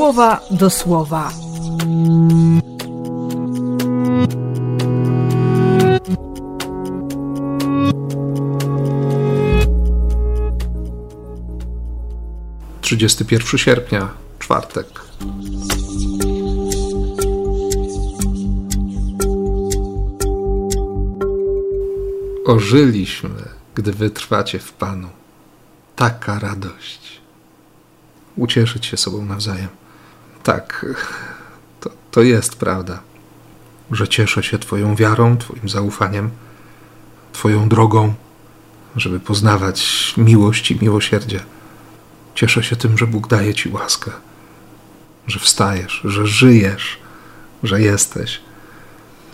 słowa do słowa. Trzydziesty pierwszy sierpnia, czwartek. Ożyliśmy, gdy wytrwacie w Panu. Taka radość. Ucieszyć się sobą nawzajem. Tak, to, to jest prawda, że cieszę się Twoją wiarą, Twoim zaufaniem, Twoją drogą, żeby poznawać miłość i miłosierdzie. Cieszę się tym, że Bóg daje Ci łaskę, że wstajesz, że żyjesz, że jesteś,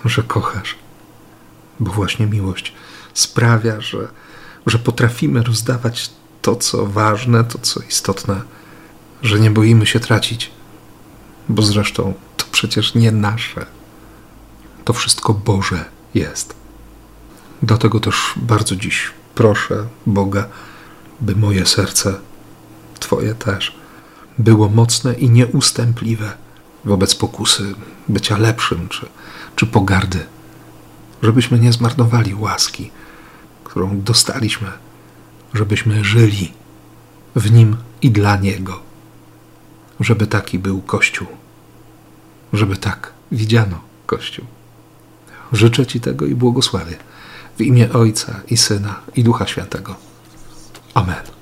że kochasz, bo właśnie miłość sprawia, że, że potrafimy rozdawać to, co ważne, to, co istotne, że nie boimy się tracić, bo zresztą to przecież nie nasze. To wszystko Boże jest. Dlatego też bardzo dziś proszę Boga, by moje serce, Twoje też, było mocne i nieustępliwe wobec pokusy bycia lepszym czy, czy pogardy, żebyśmy nie zmarnowali łaski którą dostaliśmy, żebyśmy żyli w Nim i dla Niego. Żeby taki był Kościół, żeby tak widziano Kościół. Życzę Ci tego i błogosławię w imię Ojca i Syna i Ducha Świętego. Amen.